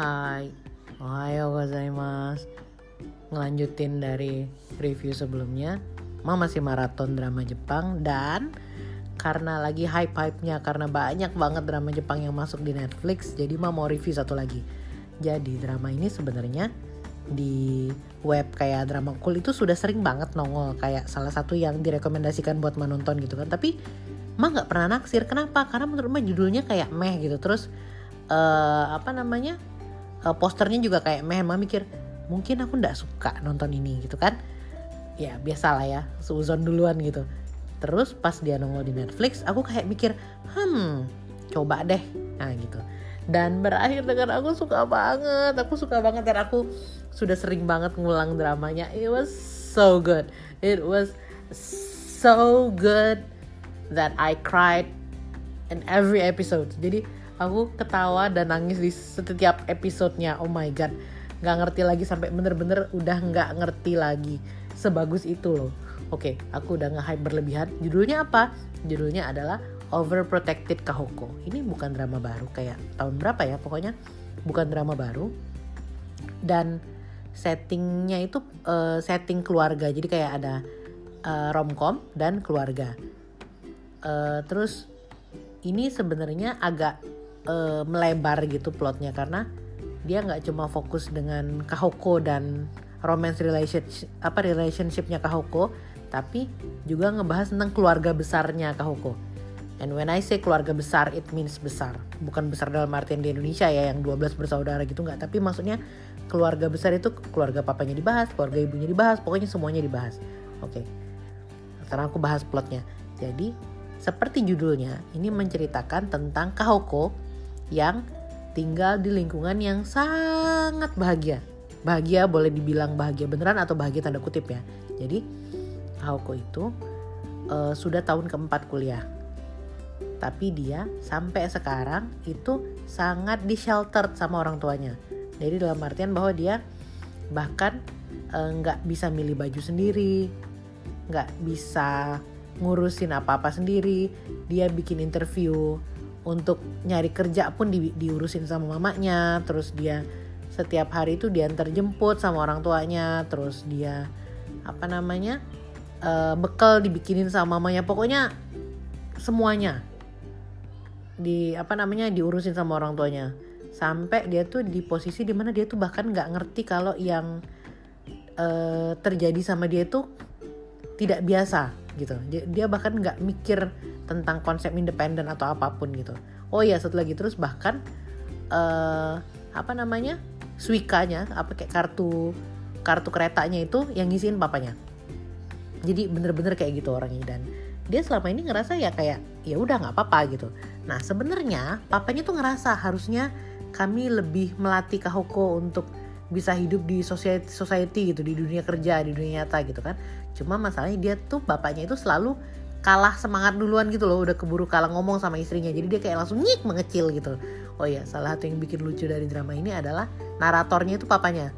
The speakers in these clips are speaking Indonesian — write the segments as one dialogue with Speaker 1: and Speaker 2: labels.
Speaker 1: Hai, ohayo gozaimasu Ngelanjutin dari review sebelumnya Ma masih maraton drama Jepang dan karena lagi hype-hype-nya karena banyak banget drama Jepang yang masuk di Netflix jadi Ma mau review satu lagi. Jadi drama ini sebenarnya di web kayak drama cool itu sudah sering banget nongol kayak salah satu yang direkomendasikan buat menonton gitu kan. Tapi Ma nggak pernah naksir. Kenapa? Karena menurut Ma judulnya kayak meh gitu. Terus uh, apa namanya uh, posternya juga kayak meh mah mikir mungkin aku nggak suka nonton ini gitu kan. Ya biasalah ya suzon duluan gitu. Terus pas dia nongol di Netflix aku kayak mikir hmm coba deh. Nah gitu. Dan berakhir dengan aku suka banget aku suka banget dan aku sudah sering banget ngulang dramanya. It was so good. It was so good that I cried in every episode. Jadi aku ketawa dan nangis di setiap episodenya. Oh my god. Nggak ngerti lagi sampai bener-bener udah nggak ngerti lagi. Sebagus itu loh. Oke aku udah nge-hype berlebihan. Judulnya apa? Judulnya adalah Overprotected Kahoko. Ini bukan drama baru kayak tahun berapa ya pokoknya? Bukan drama baru. Dan settingnya itu uh, setting keluarga. Jadi kayak ada uh, romcom dan keluarga. Uh, terus ini sebenarnya agak uh, melebar gitu plotnya karena dia nggak cuma fokus dengan Kahoko dan romance relationship apa relationshipnya Kahoko tapi juga ngebahas tentang keluarga besarnya Kahoko. And when I say keluarga besar, it means besar. Bukan besar dalam artian di Indonesia ya yang 12 bersaudara gitu nggak. Tapi maksudnya keluarga besar itu keluarga papanya dibahas, keluarga ibunya dibahas, pokoknya semuanya dibahas. Oke. Okay. Sekarang aku bahas plotnya. Jadi seperti judulnya, ini menceritakan tentang Kahoko yang tinggal di lingkungan yang sangat bahagia. Bahagia boleh dibilang bahagia beneran atau bahagia tanda kutip ya. Jadi Haoko itu uh, sudah tahun keempat kuliah. Tapi dia sampai sekarang itu sangat di sheltered sama orang tuanya. Jadi dalam artian bahwa dia bahkan eh, nggak uh, bisa milih baju sendiri, nggak bisa ngurusin apa-apa sendiri. Dia bikin interview untuk nyari kerja pun di, diurusin sama mamanya terus dia setiap hari itu diantar jemput sama orang tuanya terus dia apa namanya uh, bekal dibikinin sama mamanya. Pokoknya semuanya di apa namanya diurusin sama orang tuanya. Sampai dia tuh di posisi di mana dia tuh bahkan nggak ngerti kalau yang uh, terjadi sama dia tuh tidak biasa gitu. Dia bahkan nggak mikir tentang konsep independen atau apa pun gitu. Oh ya satu lagi. Terus bahkan uh, apa namanya swikanya apa kayak kartu kartu keretanya itu yang ngisiin papanya. Jadi bener-bener kayak gitu orangnya. Dan dia selama ini ngerasa ya kayak ya udah nggak apa-apa gitu. Nah sebenarnya papanya tuh ngerasa harusnya kami lebih melatih Kahoko untuk bisa hidup di society, society gitu di dunia kerja di dunia nyata gitu kan. Cuma masalahnya dia tuh bapaknya itu selalu kalah semangat duluan gitu loh udah keburu kalah ngomong sama istrinya. Jadi dia kayak langsung nyik mengecil gitu. Oh ya salah satu yang bikin lucu dari drama ini adalah naratornya itu papanya.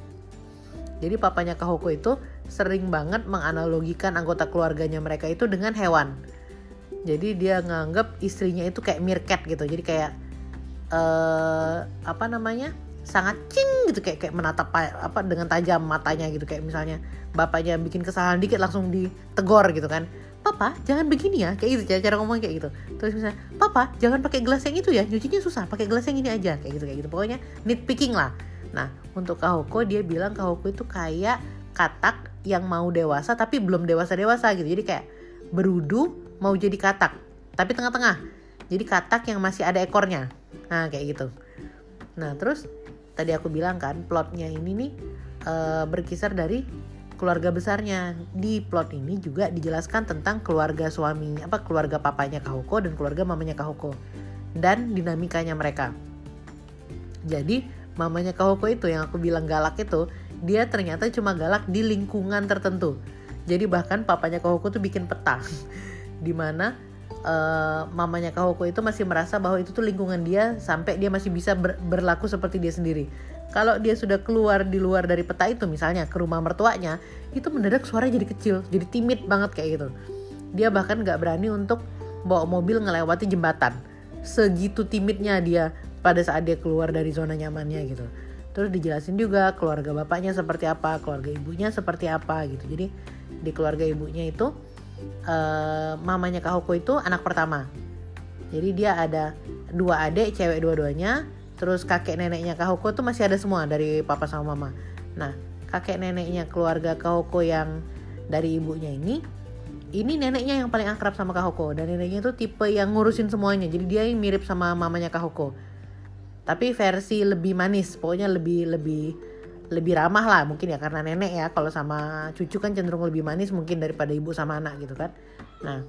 Speaker 1: Jadi papanya Kahoko itu sering banget menganalogikan anggota keluarganya mereka itu dengan hewan. Jadi dia nganggap istrinya itu kayak meerkat gitu. Jadi kayak uh, apa namanya sangat cing gitu kayak kayak menatap apa dengan tajam matanya gitu. Kayak misalnya bapaknya bikin kesalahan dikit langsung ditegor gitu kan. Papa jangan begini ya. Kayak gitu cara, cara ngomong kayak gitu. Terus misalnya papa jangan pakai gelas yang itu ya nyucinya susah pakai gelas yang ini aja. Kayak gitu kayak gitu. Pokoknya nitpicking lah. Nah untuk Kahoko dia bilang Kahoko itu kayak katak yang mau dewasa tapi belum dewasa dewasa gitu. Jadi kayak berudu mau jadi katak tapi tengah-tengah. Jadi katak yang masih ada ekornya. Nah kayak gitu nah terus tadi aku bilang kan plotnya ini nih uh, berkisar dari keluarga besarnya. Di plot ini juga dijelaskan tentang keluarga suaminya, apa keluarga papanya Kahoko dan keluarga mamanya Kahoko dan dinamikanya mereka. Jadi mamanya Kahoko itu yang aku bilang galak itu, dia ternyata cuma galak di lingkungan tertentu. Jadi bahkan papanya Kahoko tuh bikin peta di mana uh, mamanya Kahoko itu masih merasa bahwa itu tuh lingkungan dia sampai dia masih bisa ber berlaku seperti dia sendiri. Kalau dia sudah keluar di luar dari peta itu misalnya ke rumah mertuanya itu mendadak suaranya jadi kecil jadi timid banget kayak gitu. Dia bahkan nggak berani untuk bawa mobil ngelewati jembatan. Segitu timidnya dia pada saat dia keluar dari zona nyamannya gitu. Terus dijelasin juga keluarga bapaknya seperti apa keluarga ibunya seperti apa gitu. Jadi di keluarga ibunya itu uh, mamanya Kahoko itu anak pertama. Jadi dia ada dua adik cewek dua-duanya. Terus kakek neneknya Kahoko tuh masih ada semua dari papa sama mama. Nah kakek neneknya keluarga Kahoko yang dari ibunya ini ini neneknya yang paling akrab sama Kahoko dan neneknya tuh tipe yang ngurusin semuanya. Jadi dia yang mirip sama mamanya Kahoko tapi versi lebih manis pokoknya lebih lebih lebih ramah lah mungkin ya karena nenek ya kalau sama cucu kan cenderung lebih manis mungkin daripada ibu sama anak gitu kan. Nah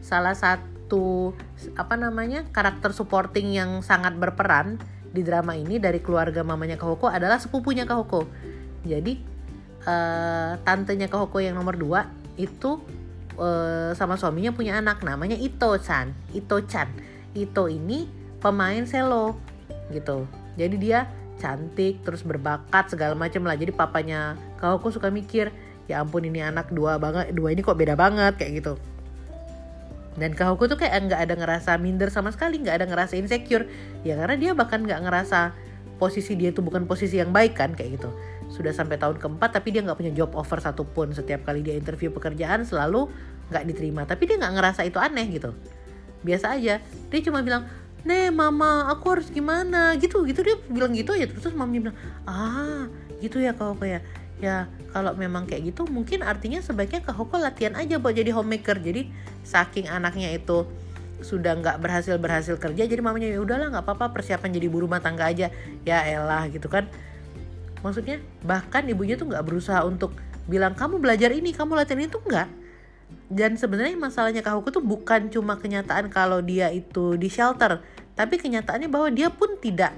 Speaker 1: salah satu apa namanya karakter supporting yang sangat berperan di drama ini dari keluarga mamanya Kahoko adalah sepupunya Kahoko jadi uh, tantenya Kahoko yang nomor dua itu uh, sama suaminya punya anak namanya Ito Chan Ito Chan Ito ini pemain selo gitu. Jadi dia cantik terus berbakat segala macam lah. Jadi papanya kau aku suka mikir ya ampun ini anak dua banget dua ini kok beda banget kayak gitu. Dan aku tuh kayak nggak ada ngerasa minder sama sekali nggak ada ngerasa insecure. Ya karena dia bahkan nggak ngerasa posisi dia tuh bukan posisi yang baik kan kayak gitu. Sudah sampai tahun keempat tapi dia nggak punya job offer satupun. Setiap kali dia interview pekerjaan selalu nggak diterima. Tapi dia nggak ngerasa itu aneh gitu. Biasa aja. Dia cuma bilang nih mama aku harus gimana? Gitu gitu dia bilang gitu aja terus, terus mama bilang ah gitu ya kau kayak ya. Kalau memang kayak gitu mungkin artinya sebaiknya kak Hoko latihan aja buat jadi homemaker. Jadi saking anaknya itu sudah nggak berhasil berhasil kerja jadi mamanya ya udahlah nggak apa-apa persiapan jadi ibu rumah tangga aja. Ya elah gitu kan. Maksudnya bahkan ibunya tuh nggak berusaha untuk bilang kamu belajar ini kamu latihan itu nggak dan sebenarnya masalahnya Kahuku tuh bukan cuma kenyataan kalau dia itu di shelter tapi kenyataannya bahwa dia pun tidak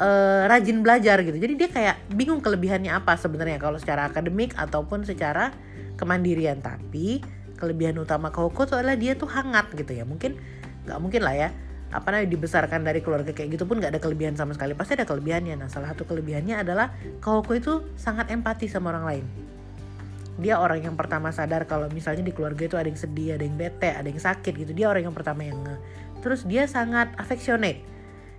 Speaker 1: uh, rajin belajar gitu. Jadi dia kayak bingung kelebihannya apa sebenarnya kalau secara akademik ataupun secara kemandirian. Tapi kelebihan utama Kahuku tuh adalah dia tuh hangat gitu ya. Mungkin nggak mungkin lah ya apa namanya dibesarkan dari keluarga kayak gitu pun nggak ada kelebihan sama sekali. Pasti ada kelebihannya. Nah salah satu kelebihannya adalah Kahuku itu sangat empati sama orang lain dia orang yang pertama sadar kalau misalnya di keluarga itu ada yang sedih, ada yang bete, ada yang sakit gitu. Dia orang yang pertama yang. Terus dia sangat affectionate.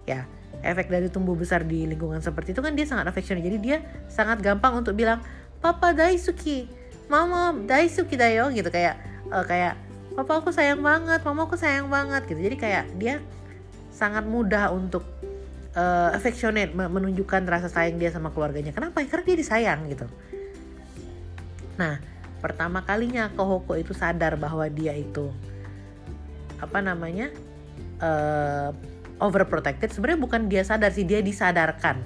Speaker 1: Ya, efek dari tumbuh besar di lingkungan seperti itu kan dia sangat affectionate. Jadi dia sangat gampang untuk bilang, "Papa Daisuki, Mama Daisuki dayo" gitu kayak uh, kayak "Papa aku sayang banget, Mama aku sayang banget" gitu. Jadi kayak dia sangat mudah untuk uh, affectionate menunjukkan rasa sayang dia sama keluarganya. Kenapa? Karena dia disayang gitu. Nah, pertama kalinya Kohoko itu sadar bahwa dia itu apa namanya uh, overprotected. Sebenarnya bukan dia sadar sih, dia disadarkan.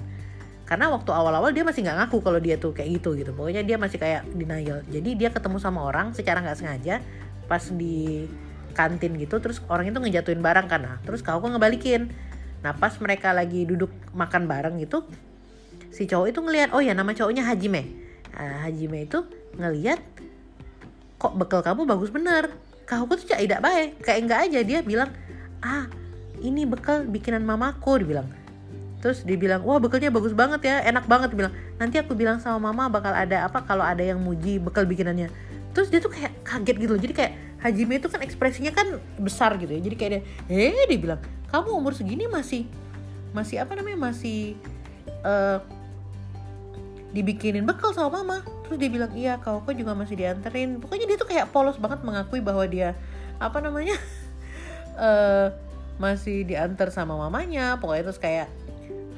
Speaker 1: Karena waktu awal-awal dia masih nggak ngaku kalau dia tuh kayak gitu gitu. Pokoknya dia masih kayak denial. Jadi dia ketemu sama orang secara nggak sengaja pas di kantin gitu, terus orang itu ngejatuhin barang. Nah, terus Kohoko ngebalikin. Nah pas mereka lagi duduk makan bareng gitu, si cowok itu ngelihat, oh ya nama cowoknya Hajime. Nah, Hajime itu ngeliat kok bekal kamu bagus bener? Aku tuh tidak baik kayak enggak aja dia bilang ah ini bekal bikinan mamaku dibilang. Terus dibilang wah bekalnya bagus banget ya enak banget dibilang. Nanti aku bilang sama mama bakal ada apa kalau ada yang muji bekal bikinannya. Terus dia tuh kayak kaget gitu loh jadi kayak Hajime itu kan ekspresinya kan besar gitu ya jadi kayak dia eh dia bilang kamu umur segini masih masih apa namanya masih uh, dibikinin bekal sama mama. Terus dia bilang iya kau kok juga masih dianterin. Pokoknya dia tuh kayak polos banget mengakui bahwa dia apa namanya uh, masih diantar sama mamanya. Pokoknya terus kayak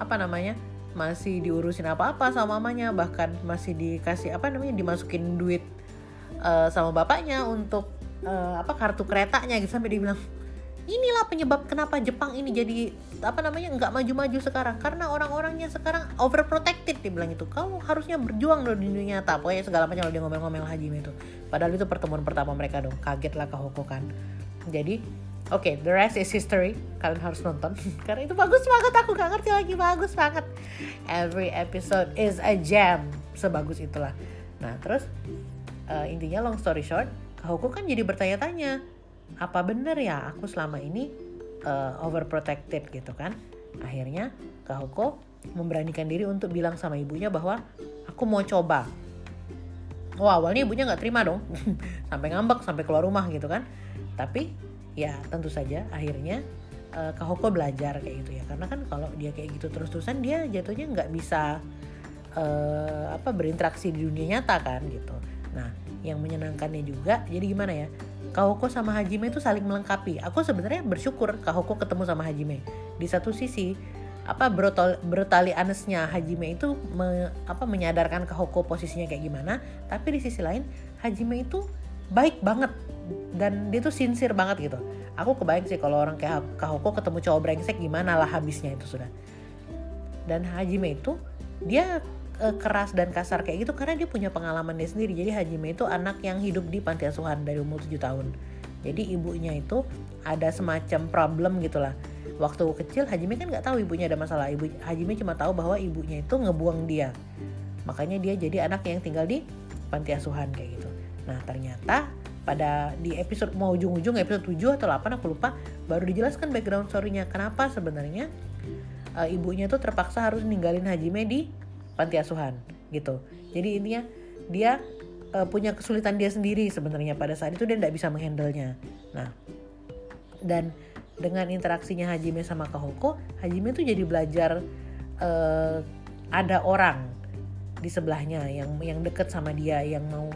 Speaker 1: apa namanya masih diurusin apa-apa sama mamanya. Bahkan masih dikasih apa namanya dimasukin duit uh, sama bapaknya untuk uh, apa kartu keretanya gitu. Sampai dia bilang inilah penyebab kenapa Jepang ini jadi apa namanya nggak maju-maju sekarang. Karena orang-orangnya sekarang overprotected dia bilang itu kamu harusnya berjuang loh di dunia nyata pokoknya segala macam dia ngomel-ngomel Hajime itu. Padahal itu pertemuan pertama mereka dong. Kaget lah Kahoko kan. Jadi oke okay, the rest is history. Kalian harus nonton. Karena itu bagus banget aku gak ngerti lagi. Bagus banget. Every episode is a gem. Sebagus itulah. Nah terus uh, intinya long story short Kahoko kan jadi bertanya-tanya apa bener ya aku selama ini uh, overprotected gitu kan? Akhirnya Kahoko memberanikan diri untuk bilang sama ibunya bahwa aku mau coba. Oh awalnya ibunya nggak terima dong. Sampai ngambek sampai keluar rumah gitu kan. Tapi ya tentu saja akhirnya uh, Kahoko belajar kayak gitu ya. Karena kan kalau dia kayak gitu terus-terusan dia jatuhnya nggak bisa uh, apa berinteraksi di dunia nyata kan gitu. Nah yang menyenangkannya juga jadi gimana ya Kahoko sama Hajime itu saling melengkapi. Aku sebenarnya bersyukur Kahoko ketemu sama Hajime. Di satu sisi apa brutal honestnya Hajime itu me, apa menyadarkan Kahoko posisinya kayak gimana. Tapi di sisi lain Hajime itu baik banget. Dan dia tuh sincere banget gitu. Aku kebayang sih kalau orang kayak Kahoko ketemu cowok brengsek gimana lah habisnya itu sudah. Dan Hajime itu dia e, keras dan kasar kayak gitu karena dia punya pengalaman dia sendiri. Jadi Hajime itu anak yang hidup di panti asuhan dari umur 7 tahun. Jadi ibunya itu ada semacam problem gitulah waktu kecil Hajime kan nggak tahu ibunya ada masalah. Ibu Hajime cuma tahu bahwa ibunya itu ngebuang dia. Makanya dia jadi anak yang tinggal di panti asuhan kayak gitu. Nah ternyata pada di episode mau ujung-ujung episode 7 atau 8 aku lupa baru dijelaskan background story-nya. Kenapa sebenarnya uh, ibunya tuh terpaksa harus ninggalin Hajime di panti asuhan gitu jadi intinya dia uh, punya kesulitan dia sendiri sebenarnya pada saat itu dia tidak bisa menghandlenya nah dan dengan interaksinya Hajime sama Kahoko, Hajime tuh jadi belajar uh, ada orang di sebelahnya yang yang deket sama dia, yang mau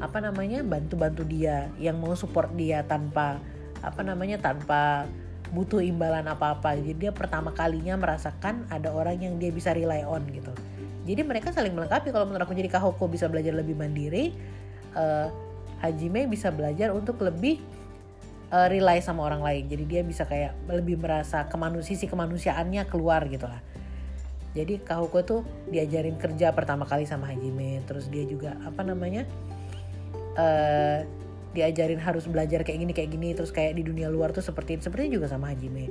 Speaker 1: apa namanya bantu-bantu dia, yang mau support dia tanpa apa namanya tanpa butuh imbalan apa-apa. Jadi dia pertama kalinya merasakan ada orang yang dia bisa rely on gitu. Jadi mereka saling melengkapi. Kalau menurut aku jadi Kahoko bisa belajar lebih mandiri, uh, Hajime bisa belajar untuk lebih uh, rely sama orang lain. Jadi dia bisa kayak lebih merasa kemanusia sisi kemanusiaannya keluar gitu lah. Jadi Kahoko tuh diajarin kerja pertama kali sama Hajime terus dia juga apa namanya uh, diajarin harus belajar kayak gini kayak gini. Terus kayak di dunia luar tuh seperti seperti juga sama Hajime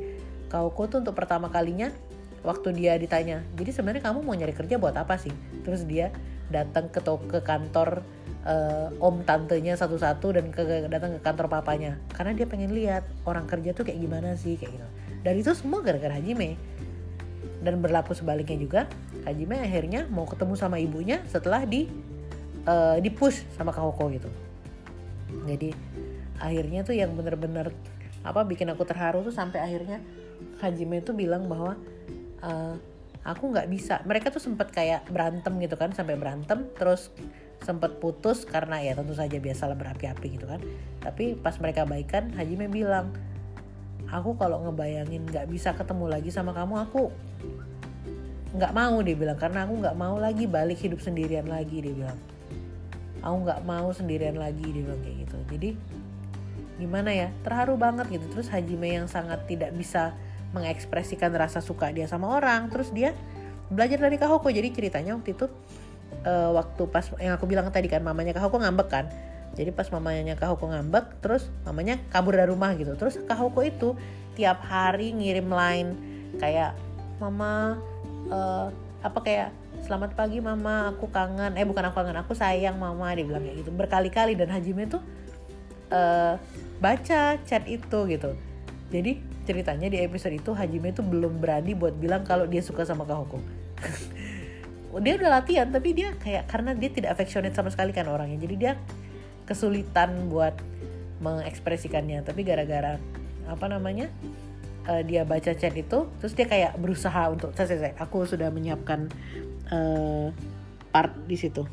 Speaker 1: Kahoko tuh untuk pertama kalinya waktu dia ditanya jadi sebenarnya kamu mau nyari kerja buat apa sih? Terus dia datang ke ke kantor uh, om tantenya satu-satu dan ke, datang ke kantor papanya. Karena dia pengen lihat orang kerja tuh kayak gimana sih kayak gitu. Dan itu semua gara-gara Hajime dan berlaku sebaliknya juga. Hajime akhirnya mau ketemu sama ibunya setelah di uh, di push sama Kahoko gitu. Jadi akhirnya tuh yang bener-bener apa bikin aku terharu tuh sampai akhirnya Hajime tuh bilang bahwa uh, aku nggak bisa. Mereka tuh sempet kayak berantem gitu kan sampai berantem terus sempat putus karena ya tentu saja biasalah berapi-api gitu kan. Tapi pas mereka baikan Hajime bilang aku kalau ngebayangin nggak bisa ketemu lagi sama kamu aku nggak mau dia bilang. Karena aku nggak mau lagi balik hidup sendirian lagi dia bilang. Aku nggak mau sendirian lagi dia bilang kayak gitu. Jadi gimana ya terharu banget gitu. Terus Hajime yang sangat tidak bisa mengekspresikan rasa suka dia sama orang. Terus dia belajar dari Kahoko jadi ceritanya waktu itu uh, waktu pas yang aku bilang tadi kan mamanya Kahoko ngambek kan. Jadi pas mamanya Kahoko ngambek terus mamanya kabur dari rumah gitu. Terus Kahoko itu tiap hari ngirim line kayak mama uh, apa kayak selamat pagi mama aku kangen. Eh bukan aku kangen aku sayang mama dia bilang kayak gitu. Berkali-kali dan Hajime tuh uh, baca chat itu gitu. Jadi ceritanya di episode itu Hajime tuh belum berani buat bilang kalau dia suka sama Kahoko dia udah latihan tapi dia kayak karena dia tidak affectionate sama sekali kan orangnya. Jadi dia kesulitan buat mengekspresikannya. Tapi gara-gara apa namanya uh, dia baca chat itu terus dia kayak berusaha untuk saya, saya, aku sudah menyiapkan uh, part di situ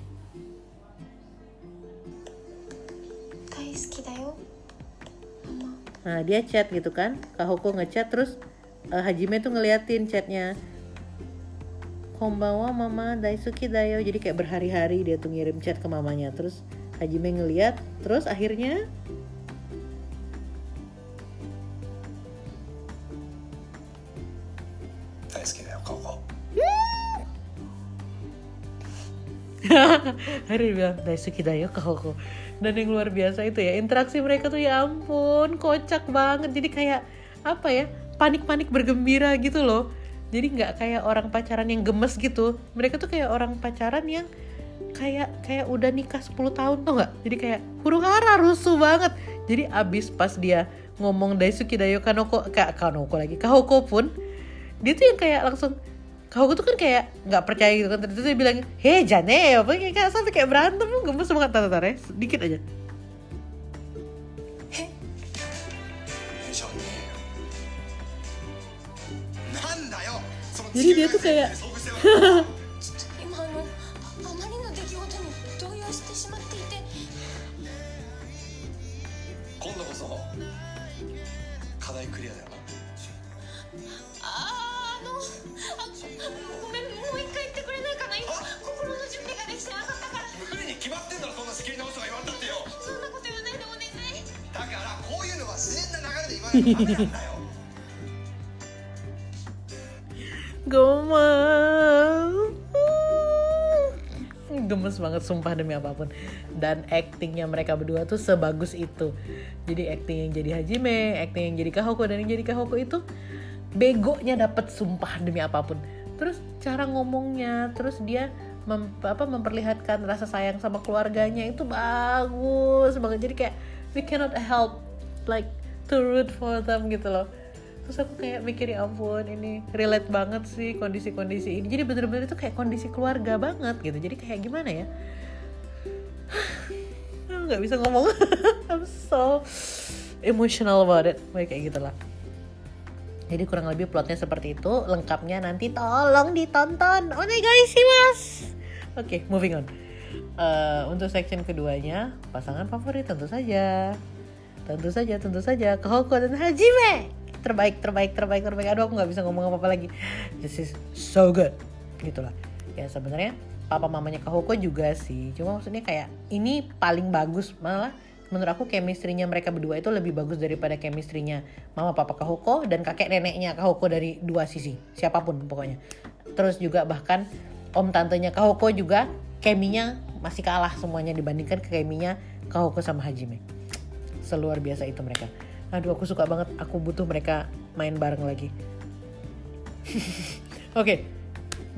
Speaker 1: Nah dia chat gitu kan. Kahoko ngechat terus uh, Hajime tuh ngeliatin chatnya. Kombawa mama Daisuki Dayo jadi kayak berhari-hari dia tuh ngirim chat ke mamanya. Terus Hajime ngeliat terus akhirnya Hari bilang Daisuki Dayo Koko dan yang luar biasa itu ya interaksi mereka tuh ya ampun kocak banget. Jadi kayak apa ya panik-panik bergembira gitu loh. Jadi nggak kayak orang pacaran yang gemes gitu. Mereka tuh kayak orang pacaran yang kayak kayak udah nikah 10 tahun tuh nggak? Jadi kayak huru hara rusuh banget. Jadi abis pas dia ngomong Daisuki Dayo Kanoko kak Kanoko lagi Kahoko pun dia tuh yang kayak langsung Kahoko tuh kan kayak nggak percaya gitu kan. Terus dia bilang hei jane apa kayak sampai kayak berantem gemes banget tante ya sedikit aja. Jadi dia tuh kayak
Speaker 2: ごめんもう一回言ってくれないかな今心の準備ができてなかったから
Speaker 3: 無理に決まってんだろそんな仕切り直しとか言われたってよ
Speaker 2: そんなこと言わないでお願い
Speaker 3: だからこういうのは自然な流れで言わないとダメなんだよ
Speaker 1: gemes gemes banget sumpah demi apapun dan actingnya mereka berdua tuh sebagus itu jadi acting yang jadi Hajime acting yang jadi Kahoko dan yang jadi Kahoko itu begonya dapet sumpah demi apapun terus cara ngomongnya terus dia mem, apa memperlihatkan rasa sayang sama keluarganya itu bagus banget. Jadi kayak we cannot help like to root for them gitu loh. Terus aku kayak mikir ya ampun ini relate banget sih kondisi-kondisi ini. Jadi bener-bener itu kayak kondisi keluarga banget gitu. Jadi kayak gimana ya? Nggak bisa ngomong. I'm so emotional about it. Kayak gitulah jadi kurang lebih plotnya seperti itu. Lengkapnya nanti tolong ditonton. Oh guys sih mas. Oke okay, moving on. Uh, untuk section keduanya pasangan favorit tentu saja. Tentu saja tentu saja. Kohoko dan Hajime. Terbaik terbaik terbaik terbaik. Aduh aku nggak bisa ngomong apa apa lagi. This is so good. Gitulah. Ya sebenarnya papa mamanya Kahoko juga sih. Cuma maksudnya kayak ini paling bagus malah menurut aku chemistry-nya mereka berdua itu lebih bagus daripada chemistry-nya mama papa Kahoko dan kakek neneknya Kahoko dari dua sisi siapa pun pokoknya. Terus juga bahkan om tantenya Kahoko juga keminya masih kalah semuanya dibandingkan ke keminya Kahoko sama Hajime seluar biasa itu mereka. Aduh aku suka banget. Aku butuh mereka main bareng lagi. Oke. Okay.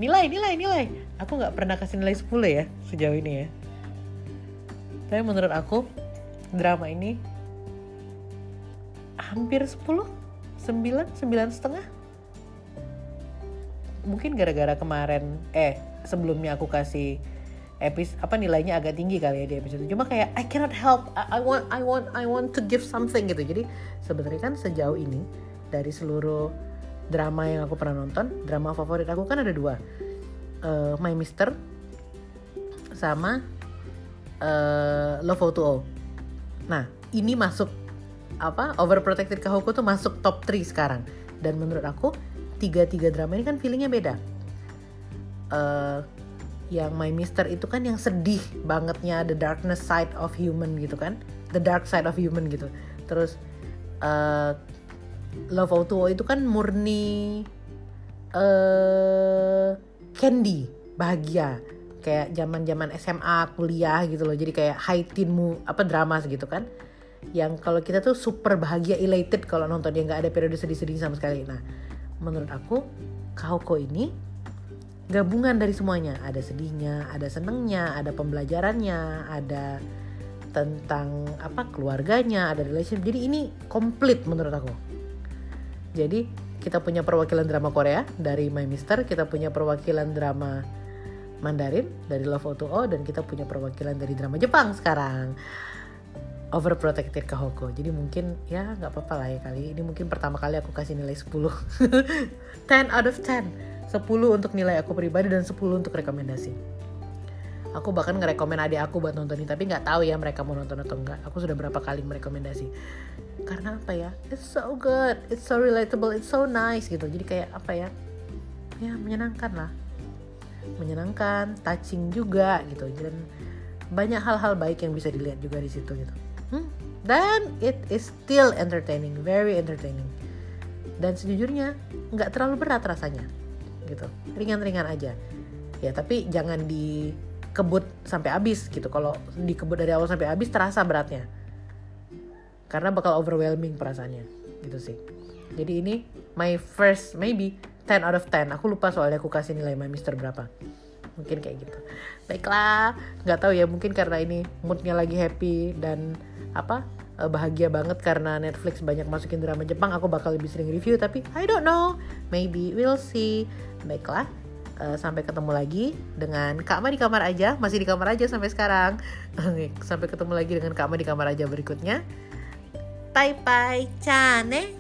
Speaker 1: nilai nilai nilai. Aku nggak pernah kasih nilai 10 ya sejauh ini ya. Tapi menurut aku drama ini hampir 10 9 9 setengah. Mungkin gara-gara kemarin eh sebelumnya aku kasih episode apa nilainya agak tinggi kali ya di episode cuma kayak I cannot help I, I want I want I want to give something gitu. Jadi sebenarnya kan sejauh ini dari seluruh drama yang aku pernah nonton drama favorit aku kan ada dua. Uh, My Mister sama uh, Love O2O nah ini masuk apa Overprotected Kahoko tuh masuk top 3 sekarang. Dan menurut aku tiga-tiga drama ini kan feelingnya beda. Uh, yang My Mister itu kan yang sedih bangetnya the darkness side of human gitu kan. The dark side of human gitu. Terus uh, Love Auto itu kan murni uh, candy bahagia kayak zaman zaman SMA kuliah gitu loh. Jadi kayak high teen mu apa drama gitu kan. Yang kalau kita tuh super bahagia elated kalau nonton. Dia nggak ada periode sedih-sedih sama sekali. Nah menurut aku Kauko ini gabungan dari semuanya. Ada sedihnya ada senengnya ada pembelajarannya ada tentang apa keluarganya ada relationship. Jadi ini komplit menurut aku. Jadi kita punya perwakilan drama Korea dari My Mister kita punya perwakilan drama Mandarin dari Love O2O dan kita punya perwakilan dari drama Jepang sekarang. Overprotected Kahoko. Jadi mungkin ya nggak apa-apa lah ya kali. Ini mungkin pertama kali aku kasih nilai 10 10 out of 10 10 untuk nilai aku pribadi dan 10 untuk rekomendasi. Aku bahkan ngerekomen adik aku buat nonton ini tapi nggak tahu ya mereka mau nonton atau enggak aku sudah berapa kali merekomendasi. Karena apa ya? It's so good. It's so relatable. It's so nice gitu. Jadi kayak apa ya? Ya menyenangkan lah menyenangkan touching juga gitu. Dan banyak hal-hal baik yang bisa dilihat juga di situ gitu. Hmm? dan it is still entertaining very entertaining. Dan sejujurnya nggak terlalu berat rasanya gitu. Ringan-ringan aja. Ya tapi jangan dikebut sampai habis gitu. Kalau dikebut dari awal sampai habis terasa beratnya. Karena bakal overwhelming perasaannya. Gitu sih. Jadi ini my first maybe 10 out of 10 aku lupa soalnya aku kasih nilai my mister berapa. Mungkin kayak gitu. Baiklah nggak tahu ya mungkin karena ini moodnya lagi happy dan apa eh, bahagia banget karena Netflix banyak masukin drama Jepang aku bakal lebih sering review tapi I don't know. Maybe we'll see. Baiklah uh, sampai ketemu lagi dengan Kak Ma di kamar aja. Masih di kamar aja sampai sekarang. Sampai ketemu lagi dengan Kak Ma di kamar aja berikutnya. Bye bye cane